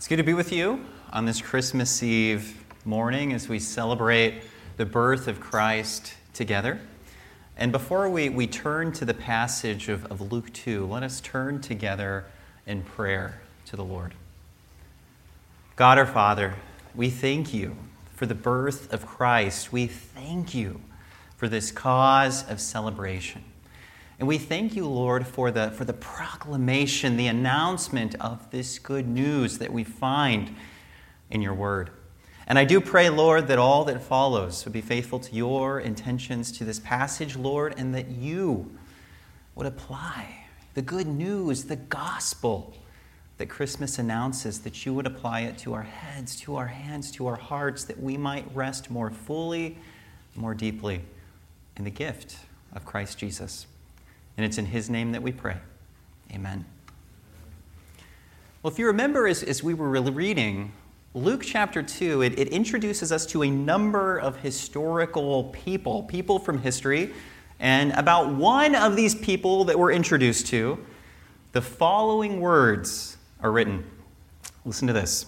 It's good to be with you on this Christmas Eve morning as we celebrate the birth of Christ together. And before we, we turn to the passage of, of Luke 2, let us turn together in prayer to the Lord. God our Father, we thank you for the birth of Christ. We thank you for this cause of celebration. And we thank you, Lord, for the, for the proclamation, the announcement of this good news that we find in your word. And I do pray, Lord, that all that follows would be faithful to your intentions to this passage, Lord, and that you would apply the good news, the gospel that Christmas announces, that you would apply it to our heads, to our hands, to our hearts, that we might rest more fully, more deeply in the gift of Christ Jesus. And it's in His name that we pray. Amen. Well, if you remember, as, as we were reading, Luke chapter 2, it, it introduces us to a number of historical people, people from history. And about one of these people that we're introduced to, the following words are written. Listen to this.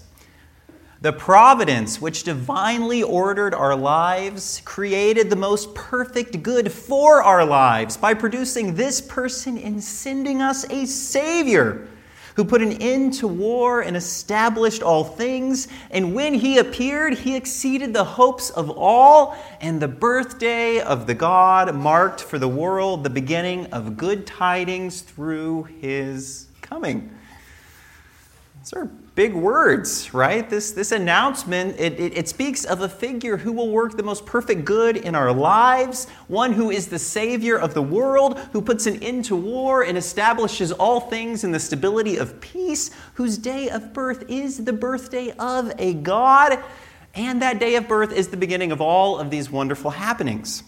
The providence which divinely ordered our lives created the most perfect good for our lives by producing this person and sending us a Savior who put an end to war and established all things. And when he appeared, he exceeded the hopes of all, and the birthday of the God marked for the world the beginning of good tidings through his coming. Are big words, right? This, this announcement, it, it, it, speaks of a figure who will work the most perfect good in our lives, one who is the Savior of the world, who puts an end to war and establishes all things in the stability of peace, whose day of birth is the birthday of a God, and that day of birth is the beginning of all of these wonderful happenings.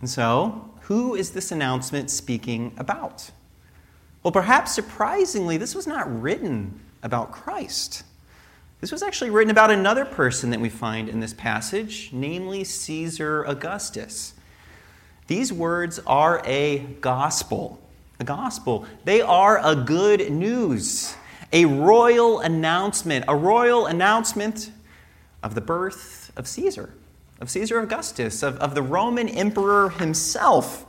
And so, who is this announcement speaking about? Well, perhaps surprisingly, this was not written about Christ. This was actually written about another person that we find in this passage, namely Caesar Augustus. These words are a gospel. A gospel. They are a good news, a royal announcement, a royal announcement of the birth of Caesar, of Caesar Augustus, of, of the Roman emperor himself.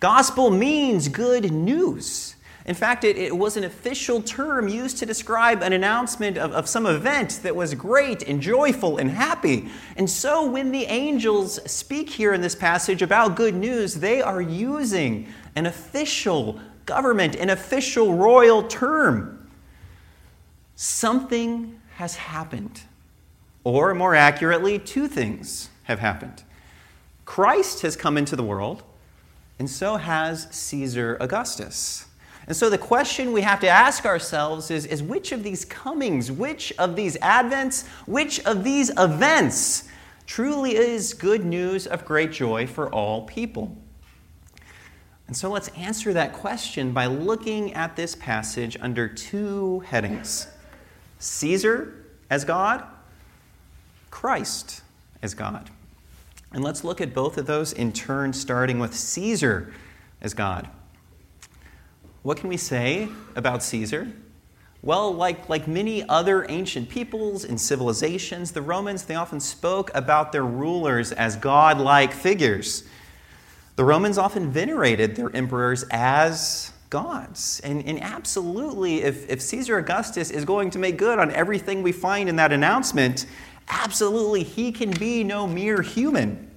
Gospel means good news. In fact, it, it, was an official term used to describe an announcement of, of some event that was great and joyful and happy. And so, when the angels speak here in this passage about good news, they are using an official government, an official royal term. Something has happened. Or, more accurately, two things have happened. Christ has come into the world, and so has Caesar Augustus. And so the question we have to ask ourselves is, is which of these comings, which of these advents, which of these events truly is good news of great joy for all people? And so let's answer that question by looking at this passage under two headings Caesar as God, Christ as God. And let's look at both of those in turn, starting with Caesar as God. What can we say about Caesar? Well, like, like many other ancient peoples and civilizations, the Romans, they often spoke about their rulers as godlike figures. The Romans often venerated their emperors as gods. And, and absolutely, if, if Caesar Augustus is going to make good on everything we find in that announcement, absolutely, he can be no mere human.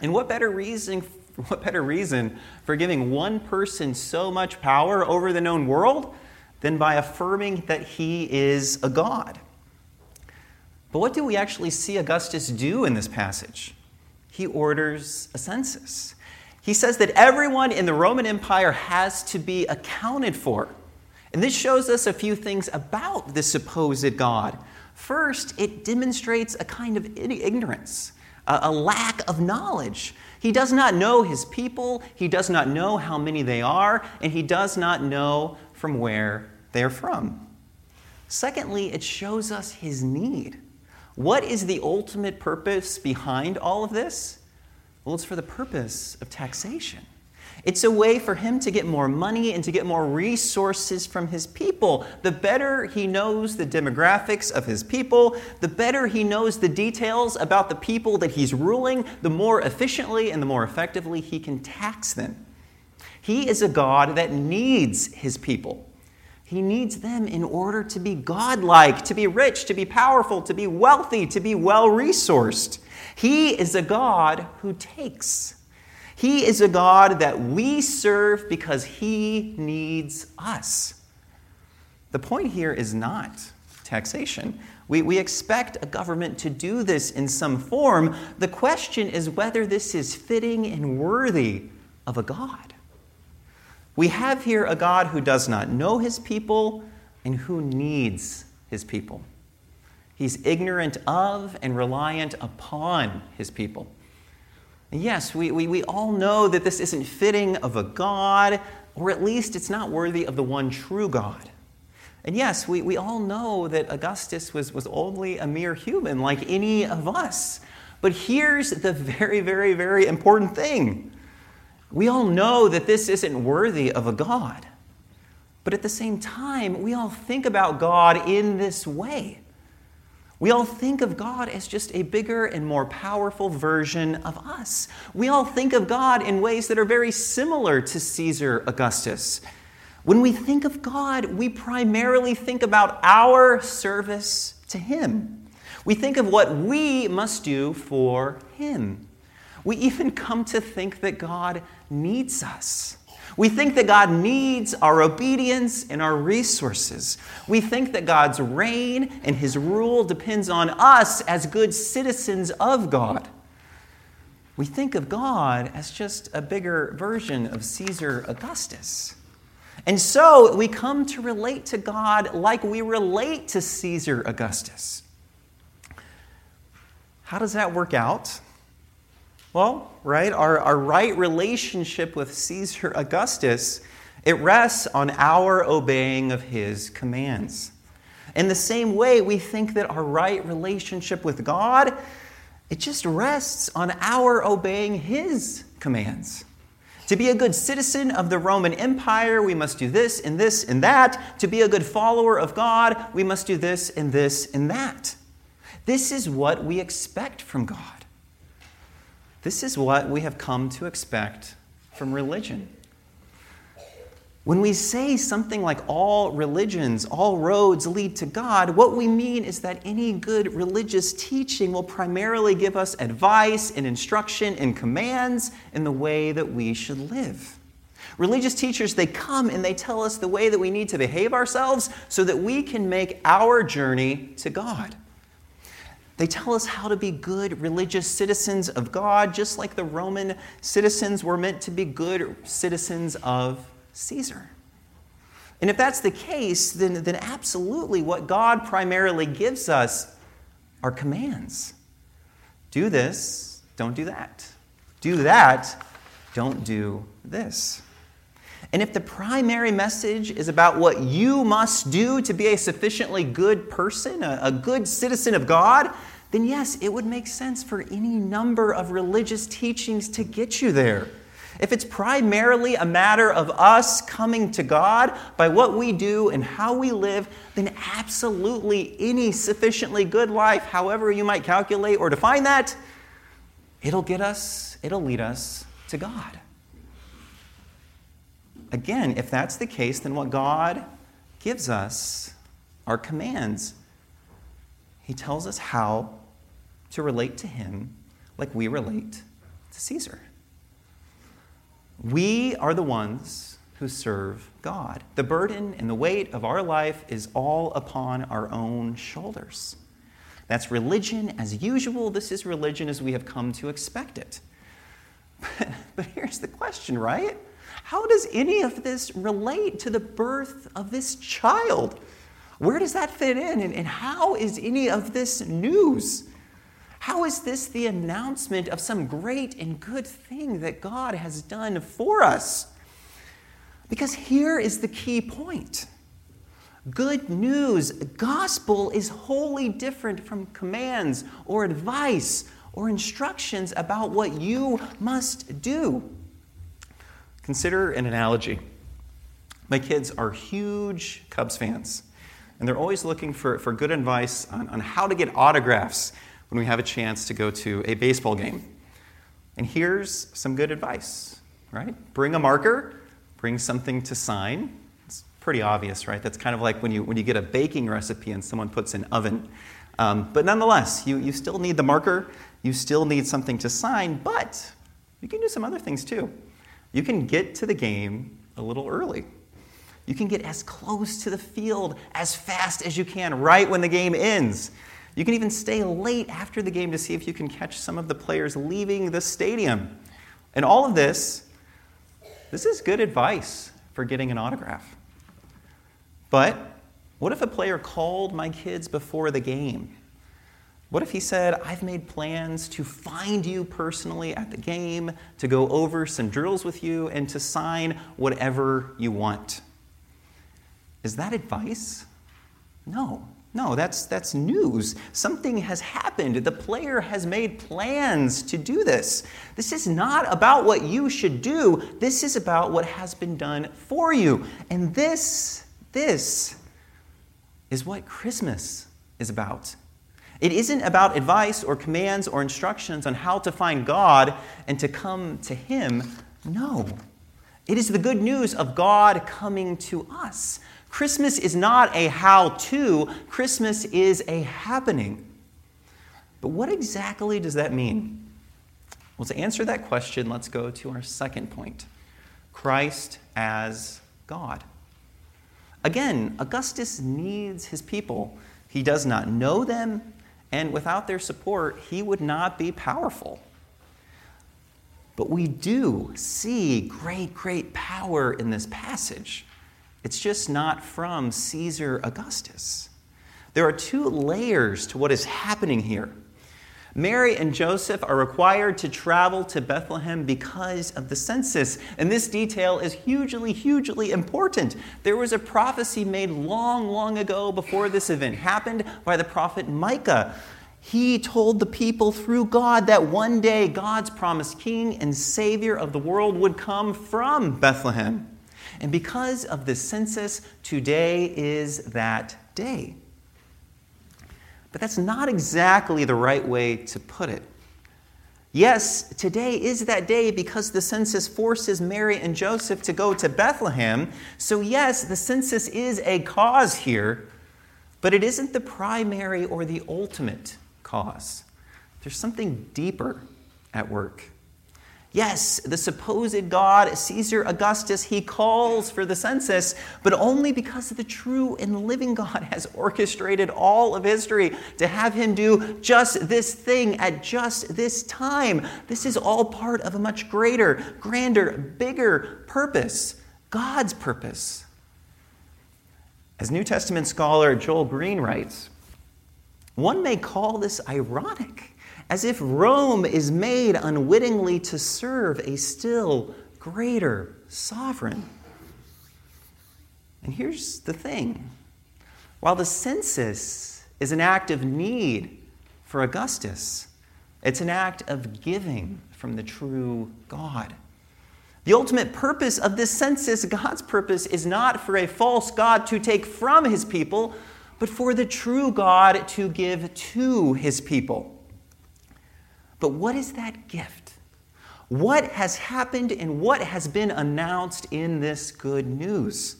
And what better reason what better reason for giving one person so much power over the known world than by affirming that he is a god? But what do we actually see Augustus do in this passage? He orders a census. He says that everyone in the Roman Empire has to be accounted for. And this shows us a few things about the supposed God. First, it demonstrates a kind of ignorance, a lack of knowledge. He does not know his people, he does not know how many they are, and he does not know from where they are from. Secondly, it shows us his need. What is the ultimate purpose behind all of this? Well, it's for the purpose of taxation. It's a way for him to get more money and to get more resources from his people. The better he knows the demographics of his people, the better he knows the details about the people that he's ruling, the more efficiently and the more effectively he can tax them. He is a God that needs his people. He needs them in order to be godlike, to be rich, to be powerful, to be wealthy, to be well resourced. He is a God who takes. He is a God that we serve because He needs us. The point here is not taxation. We, we expect a government to do this in some form. The question is whether this is fitting and worthy of a God. We have here a God who does not know his people and who needs his people. He's ignorant of and reliant upon his people. Yes, we, we, we all know that this isn't fitting of a God, or at least it's not worthy of the one true God. And yes, we, we all know that Augustus was, was only a mere human like any of us. But here's the very, very, very important thing we all know that this isn't worthy of a God. But at the same time, we all think about God in this way. We all think of God as just a bigger and more powerful version of us. We all think of God in ways that are very similar to Caesar Augustus. When we think of God, we primarily think about our service to Him. We think of what we must do for Him. We even come to think that God needs us. We think that God needs our obedience and our resources. We think that God's reign and his rule depends on us as good citizens of God. We think of God as just a bigger version of Caesar Augustus. And so we come to relate to God like we relate to Caesar Augustus. How does that work out? Well, right, our, our right relationship with Caesar Augustus, it rests on our obeying of his commands. In the same way, we think that our right relationship with God, it just rests on our obeying his commands. To be a good citizen of the Roman Empire, we must do this and this and that. To be a good follower of God, we must do this and this and that. This is what we expect from God. This is what we have come to expect from religion. When we say something like all religions, all roads lead to God, what we mean is that any good religious teaching will primarily give us advice and instruction and commands in the way that we should live. Religious teachers, they come and they tell us the way that we need to behave ourselves so that we can make our journey to God. They tell us how to be good religious citizens of God, just like the Roman citizens were meant to be good citizens of Caesar. And if that's the case, then, then absolutely what God primarily gives us are commands. Do this, don't do that. Do that, don't do this. And if the primary message is about what you must do to be a sufficiently good person, a, a, good citizen of God, then yes, it would make sense for any number of religious teachings to get you there. If it's primarily a matter of us coming to God by what we do and how we live, then absolutely any sufficiently good life, however you might calculate or define that, it'll get us, it'll lead us to God. Again, if that's the case, then what God gives us are commands. He tells us how to relate to Him like we relate to Caesar. We are the ones who serve God. The burden and the weight of our life is all upon our own shoulders. That's religion as usual. This is religion as we have come to expect it. But, but here's the question, right? How does any of this relate to the birth of this child? Where does that fit in? And, and how is any of this news? How is this the announcement of some great and good thing that God has done for us? Because here is the key point good news, gospel is wholly different from commands or advice or instructions about what you must do. Consider an analogy. My kids are huge Cubs fans, and they're always looking for, for good advice on, on how to get autographs when we have a chance to go to a baseball game. And here's some good advice, right? Bring a marker, bring something to sign. It's pretty obvious, right? That's kind of like when you, when you get a baking recipe and someone puts an oven. Um, but nonetheless, you, you still need the marker, you still need something to sign, but you can do some other things too. You can get to the game a little early. You can get as close to the field as fast as you can right when the game ends. You can even stay late after the game to see if you can catch some of the players leaving the stadium. And all of this, this is good advice for getting an autograph. But what if a player called my kids before the game? What if he said, I've made plans to find you personally at the game, to go over some drills with you, and to sign whatever you want? Is that advice? No. No, that's, that's news. Something has happened. The player has made plans to do this. This is not about what you should do. This is about what has been done for you. And this, this is what Christmas is about. It isn't about advice or commands or instructions on how to find God and to come to Him. No. It is the good news of God coming to us. Christmas is not a how to, Christmas is a happening. But what exactly does that mean? Well, to answer that question, let's go to our second point Christ as God. Again, Augustus needs his people. He does not know them, and without their support, he would not be powerful. But we do see great, great power in this passage. It's just not from Caesar Augustus. There are two layers to what is happening here. Mary and Joseph are required to travel to Bethlehem because of the census. And this detail is hugely, hugely important. There was a prophecy made long, long ago before this event happened by the prophet Micah. He told the people through God that one day God's promised king and savior of the world would come from Bethlehem. And because of the census, today is that day. But that's not exactly the right way to put it. Yes, today is that day because the census forces Mary and Joseph to go to Bethlehem. So, yes, the census is a cause here, but it isn't the primary or the ultimate cause. There's something deeper at work. Yes, the supposed God, Caesar Augustus, he calls for the census, but only because the true and living God has orchestrated all of history to have him do just this thing at just this time. This is all part of a much greater, grander, bigger purpose God's purpose. As New Testament scholar Joel Green writes, one may call this ironic as if Rome is made unwittingly to serve a still greater sovereign. And here's the thing while the census is an act of need for Augustus, it's an act of giving from the true God. The ultimate purpose of this census, God's purpose, is not for a false God to take from his people, but for the true God to give to his people. But what is that gift? What has happened and what has been announced in this good news?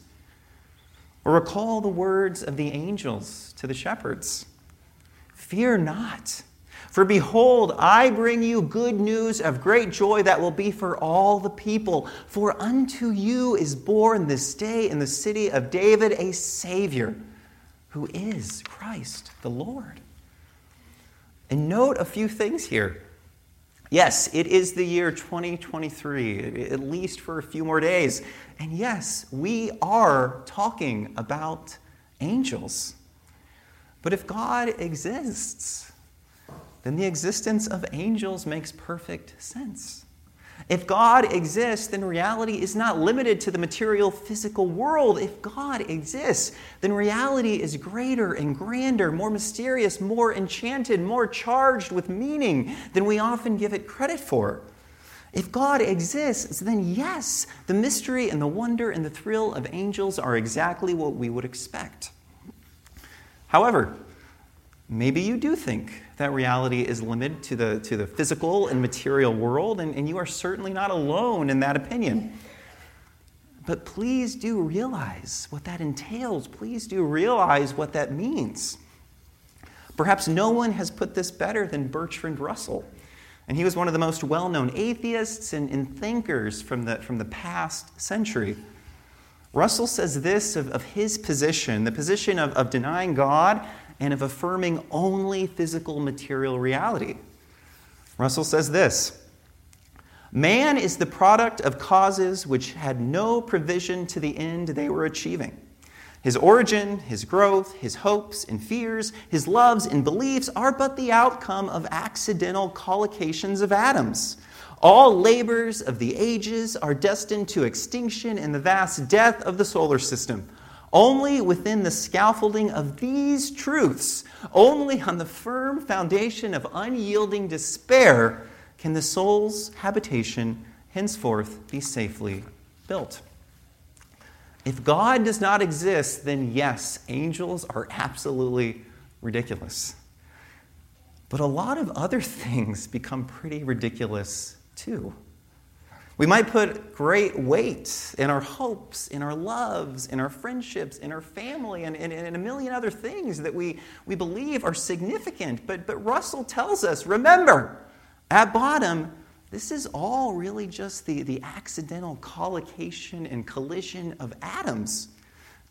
Recall the words of the angels to the shepherds Fear not, for behold, I bring you good news of great joy that will be for all the people. For unto you is born this day in the city of David a Savior, who is Christ the Lord. And note a few things here. Yes, it is the year 2023, at least for a few more days. And yes, we are talking about angels. But if God exists, then the existence of angels makes perfect sense. If God exists, then reality is not limited to the material physical world. If God exists, then reality is greater and grander, more mysterious, more enchanted, more charged with meaning than we often give it credit for. If God exists, then yes, the mystery and the wonder and the thrill of angels are exactly what we would expect. However, maybe you do think that reality is limited to the, to the physical and material world, and, and you are certainly not alone in that opinion. But please do realize what that entails. Please do realize what that means. Perhaps no one has put this better than Bertrand Russell. And he was one of the most well known atheists and, and, thinkers from the, from the past century. Russell says this of, of his position the position of, of denying God and of affirming only physical material reality. Russell says this Man is the product of causes which had no provision to the end they were achieving. His origin, his growth, his hopes and fears, his loves and beliefs are but the outcome of accidental collocations of atoms. All labors of the ages are destined to extinction in the vast death of the solar system. Only within the scaffolding of these truths, only on the firm foundation of unyielding despair, can the soul's habitation henceforth be safely built. If God does not exist, then yes, angels are absolutely ridiculous. But a lot of other things become pretty ridiculous too. We might put great weight in our hopes, in our loves, in our friendships, in our family, and, and, a million other things that we, we believe are significant. But, but Russell tells us remember, at bottom, this is all really just the, the accidental collocation and collision of atoms.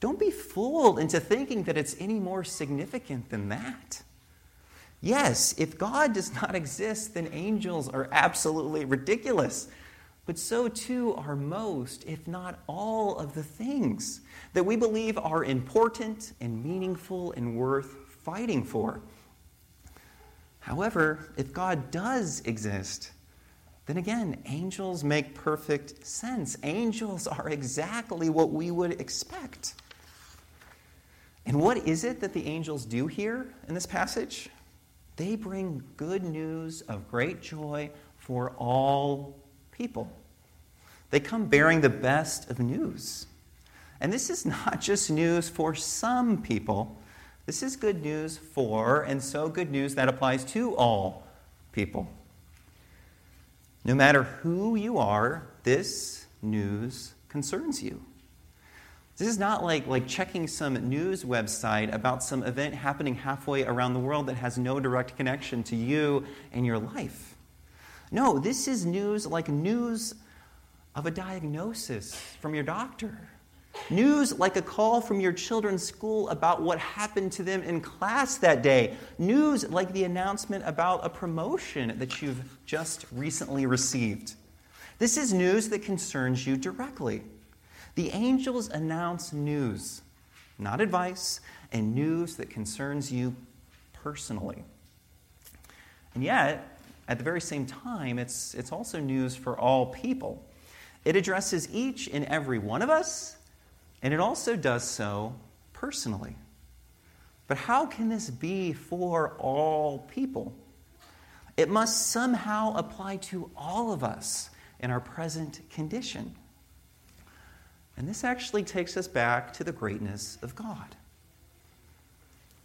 Don't be fooled into thinking that it's any more significant than that. Yes, if God does not exist, then angels are absolutely ridiculous. But so too are most, if not all, of the things that we believe are important and meaningful and worth fighting for. However, if God does exist, then again, angels make perfect sense. Angels are exactly what we would expect. And what is it that the angels do here in this passage? They bring good news of great joy for all people. They come bearing the best of news. And this is not just news for some people, this is good news for, and so good news that applies to all people. No matter who you are, this news concerns you. This is not like, like checking some news website about some event happening halfway around the world that has no direct connection to you and your life. No, this is news like news of a diagnosis from your doctor News like a call from your children's school about what happened to them in class that day. News like the announcement about a promotion that you've just recently received. This is news that concerns you directly. The angels announce news, not advice, and news that concerns you personally. And yet, at the very same time, it's, it's also news for all people. It addresses each and every one of us and it also does so personally. But how can this be for all people? It must somehow apply to all of us in our present condition. And this actually takes us back to the greatness of God.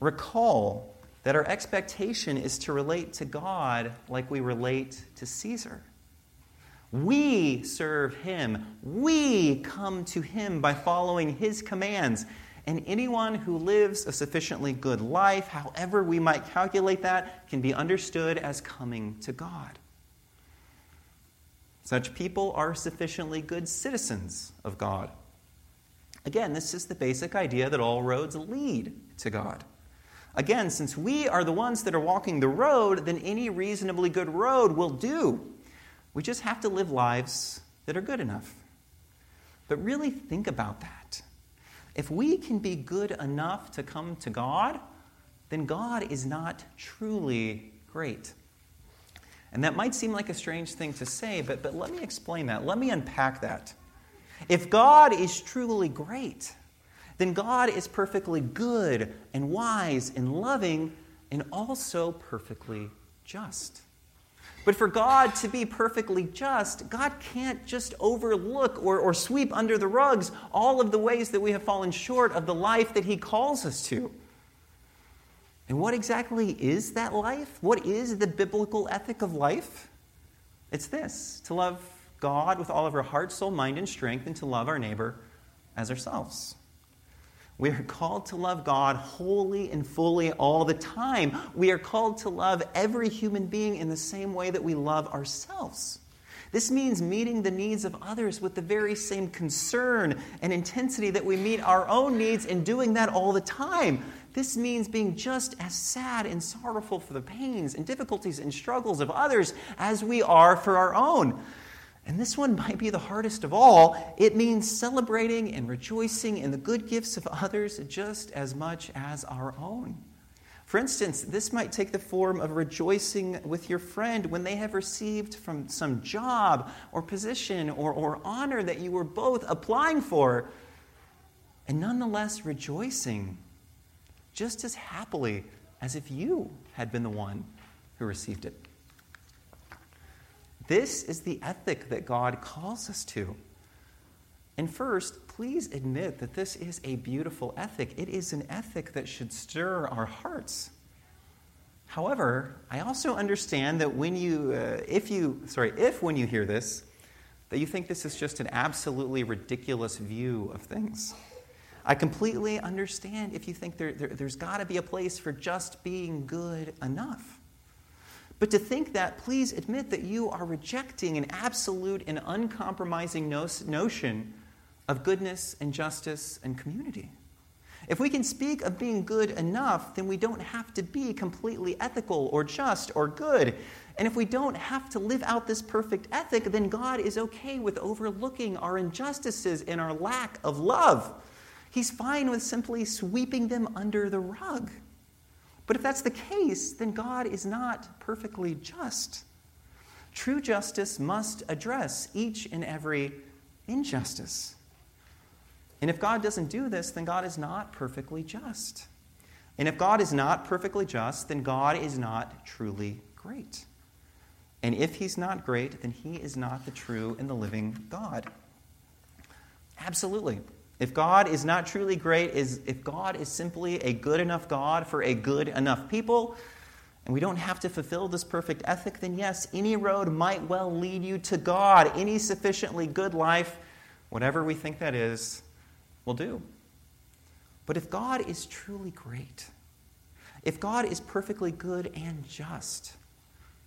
Recall that our expectation is to relate to God like we relate to Caesar. We serve him. We come to him by following his commands. And anyone who lives a sufficiently good life, however we might calculate that, can be understood as coming to God. Such people are sufficiently good citizens of God. Again, this is the basic idea that all roads lead to God. Again, since we are the ones that are walking the road, then any reasonably good road will do. We just have to live lives that are good enough. But really think about that. If we can be good enough to come to God, then God is not truly great. And that might seem like a strange thing to say, but, but let me explain that. Let me unpack that. If God is truly great, then God is perfectly good and wise and loving and also perfectly just. But for God to be perfectly just, God can't just overlook or, or sweep under the rugs all of the ways that we have fallen short of the life that He calls us to. And what exactly is that life? What is the biblical ethic of life? It's this to love God with all of our heart, soul, mind, and strength, and to love our neighbor as ourselves. We are called to love God wholly and fully all the time. We are called to love every human being in the same way that we love ourselves. This means meeting the needs of others with the very same concern and intensity that we meet our own needs and doing that all the time. This means being just as sad and sorrowful for the pains and difficulties and struggles of others as we are for our own. And this one might be the hardest of all. It means celebrating and rejoicing in the good gifts of others just as much as our own. For instance, this might take the form of rejoicing with your friend when they have received from some job or position or, or honor that you were both applying for, and nonetheless rejoicing just as happily as if you had been the one who received it. This is the ethic that God calls us to. And first, please admit that this is a beautiful ethic. It is an ethic that should stir our hearts. However, I also understand that when you, uh, if you, sorry, if when you hear this, that you think this is just an absolutely ridiculous view of things. I completely understand if you think there, there, has got to be a place for just being good enough. But to think that, please admit that you are rejecting an absolute and uncompromising notion of goodness and justice and community. If we can speak of being good enough, then we don't have to be completely ethical or just or good. And if we don't have to live out this perfect ethic, then God is okay with overlooking our injustices and our lack of love. He's fine with simply sweeping them under the rug. But if that's the case, then God is not perfectly just. True justice must address each and every injustice. And if God doesn't do this, then God is not perfectly just. And if God is not perfectly just, then God is not truly great. And if he's not great, then he is not the true and the living God. Absolutely. If God is not truly great, is if God is simply a good enough God for a good enough people, and we don't have to fulfill this perfect ethic, then yes, any road might well lead you to God. Any sufficiently good life, whatever we think that is, will do. But if God is truly great, if God is perfectly good and just,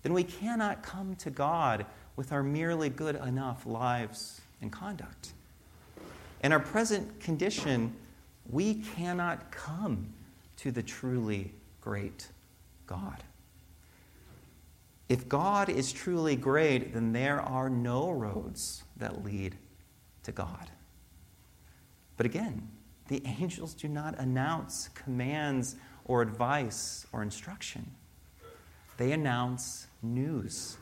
then we cannot come to God with our merely good enough lives and conduct. In our present condition, we cannot come to the truly great God. If God is truly great, then there are no roads that lead to God. But again, the angels do not announce commands or advice or instruction. They announce news.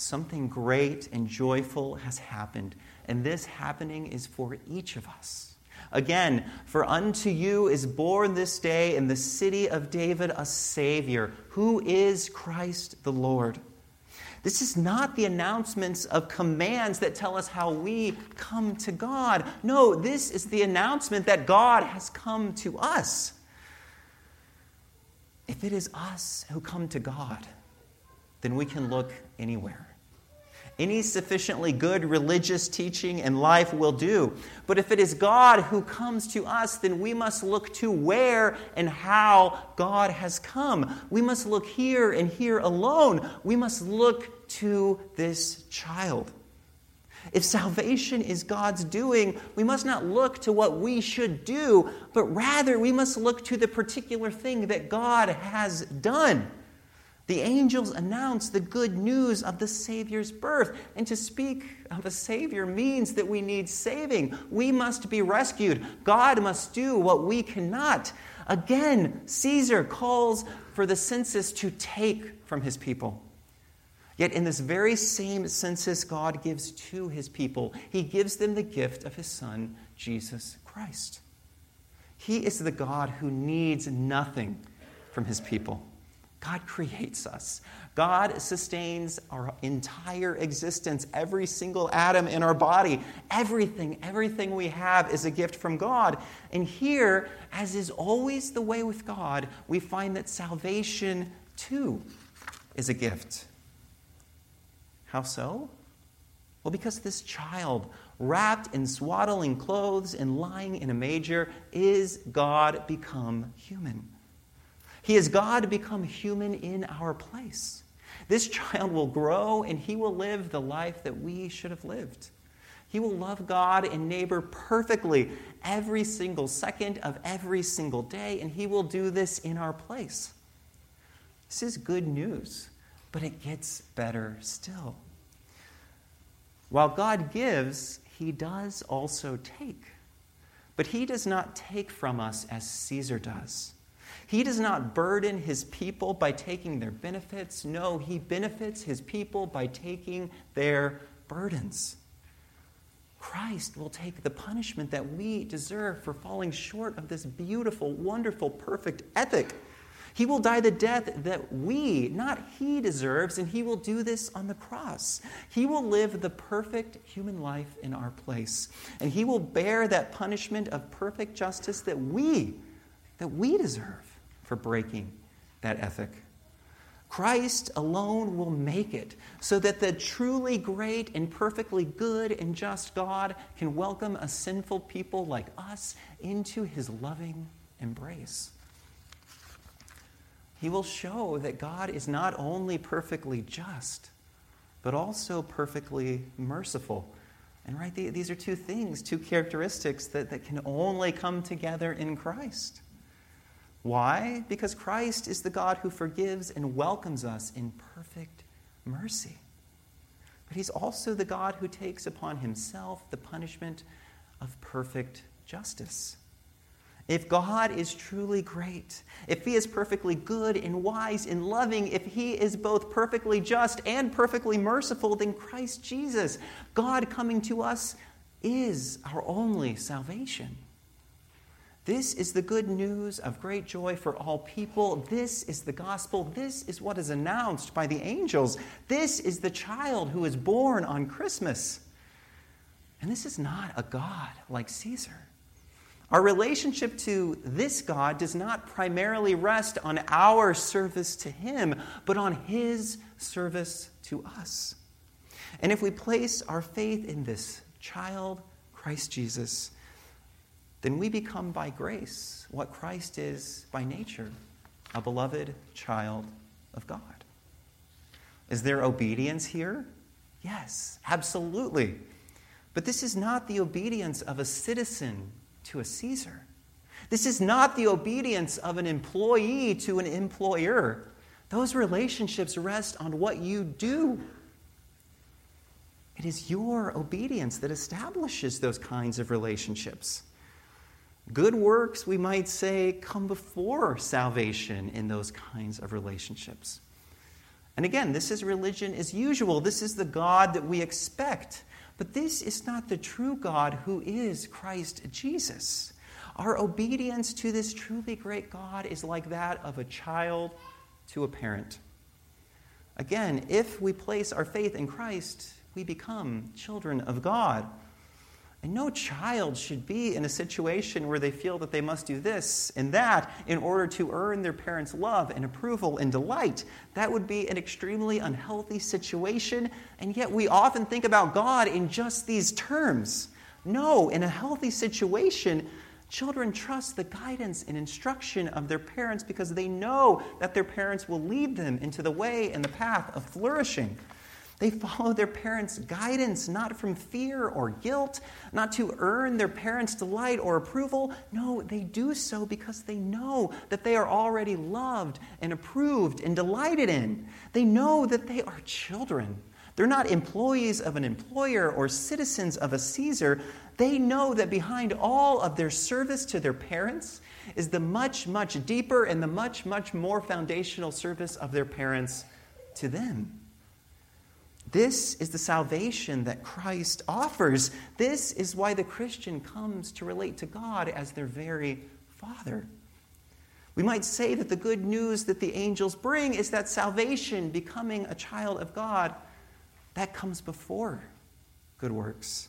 Something great and joyful has happened and this happening is for each of us. Again, for unto you is born this day in the city of David a Savior, who is Christ the Lord. This is not the announcements of commands that tell us how we come to God. No, this is the announcement that God has come to us. If it is us who come to God, then we can look anywhere. Any sufficiently good religious teaching and life will do. But if it is God who comes to us, then we must look to where and how God has come. We must look here and here alone. We must look to this child. If salvation is God's doing, we must not look to what we should do, but rather we must look to the particular thing that God has done. The angels announce the good news of the Savior's birth. And to speak of a Savior means that we need saving. We must be rescued. God must do what we cannot. Again, Caesar calls for the census to take from his people. Yet, in this very same census God gives to his people, he gives them the gift of his Son, Jesus Christ. He is the God who needs nothing from his people God creates us. God sustains our entire existence, every single atom in our body. Everything, everything we have is a gift from God. And here, as is always the way with God, we find that salvation too is a gift. How so? Well, because this child, wrapped in swaddling clothes and lying in a manger, is God become human. He is God become human in our place. This child will grow and he will live the life that we should have lived. He will love God and neighbor perfectly every single second of every single day, and he will do this in our place. This is good news, but it gets better still. While God gives, he does also take. But he does not take from us as Caesar does. He does not burden his people by taking their benefits. No, he benefits his people by taking their burdens. Christ will take the punishment that we deserve for falling short of this beautiful, wonderful, perfect ethic he will die the death that we, not he, deserves, and he will do this on the cross. He will live the perfect human life in our place, and he will bear that punishment of perfect justice that we, that we deserve for breaking that ethic. Christ alone will make it so that the truly great and perfectly good and just God can welcome a sinful people like us into his loving embrace. He will show that God is not only perfectly just, but also perfectly merciful. And right, these are two things, two characteristics that, that can only come together in Christ. Why? Because Christ is the God who forgives and welcomes us in perfect mercy. But he's also the God who takes upon himself the punishment of perfect justice. If God is truly great, if He is perfectly good and wise and loving, if He is both perfectly just and perfectly merciful, then Christ Jesus, God coming to us, is our only salvation. This is the good news of great joy for all people. This is the gospel. This is what is announced by the angels. This is the child who is born on Christmas. And this is not a God like Caesar. Our relationship to this God does not primarily rest on our service to Him, but on His service to us. And if we place our faith in this child, Christ Jesus, then we become by grace what Christ is by nature a beloved child of God. Is there obedience here? Yes, absolutely. But this is not the obedience of a citizen to a Caesar. This is not the obedience of an employee to an employer. Those relationships rest on what you do. It is your obedience that establishes those kinds of relationships. Good works, we might say, come before salvation in those kinds of relationships. And again, this is religion as usual. This is the God that we expect. But this is not the true God who is Christ Jesus. Our obedience to this truly great God is like that of a child to a parent. Again, if we place our faith in Christ, we become children of God. And no child should be in a situation where they feel that they must do this and that in order to earn their parents' love and approval and delight. That would be an extremely unhealthy situation, and yet we often think about God in just these terms. No, in a healthy situation, children trust the guidance and instruction of their parents because they know that their parents will lead them into the way and the path of flourishing. They follow their parents' guidance, not from fear or guilt, not to earn their parents' delight or approval. No, they do so because they know that they are already loved and approved and delighted in. They know that they are children. They're not employees of an employer or citizens of a Caesar. They know that behind all of their service to their parents is the much, much deeper and the much, much more foundational service of their parents to them. This is the salvation that Christ offers. This is why the Christian comes to relate to God as their very Father. We might say that the good news that the angels bring is that salvation, becoming a child of God, that comes before good works.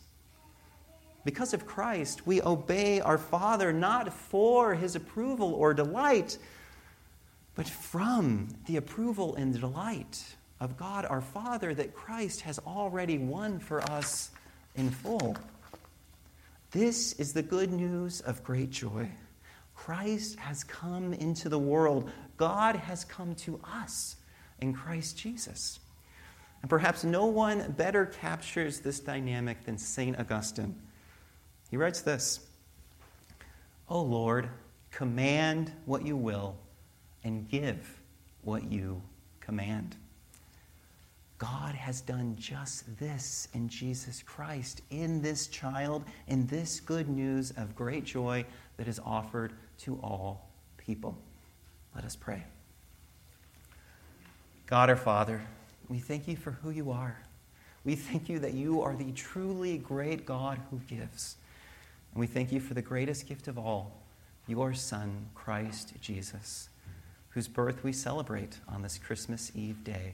Because of Christ, we obey our Father not for his approval or delight, but from the approval and delight of God our Father that Christ has already won for us in full. This is the good news of great joy. Christ has come into the world. God has come to us in Christ Jesus. And perhaps no one better captures this dynamic than St. Augustine. He writes this O oh Lord, command what you will and give what you command. God has done just this in Jesus Christ, in this child, in this good news of great joy that is offered to all people. Let us pray. God our Father, we thank you for who you are. We thank you that you are the truly great God who gives. And we thank you for the greatest gift of all, your Son, Christ Jesus, whose birth we celebrate on this Christmas Eve day.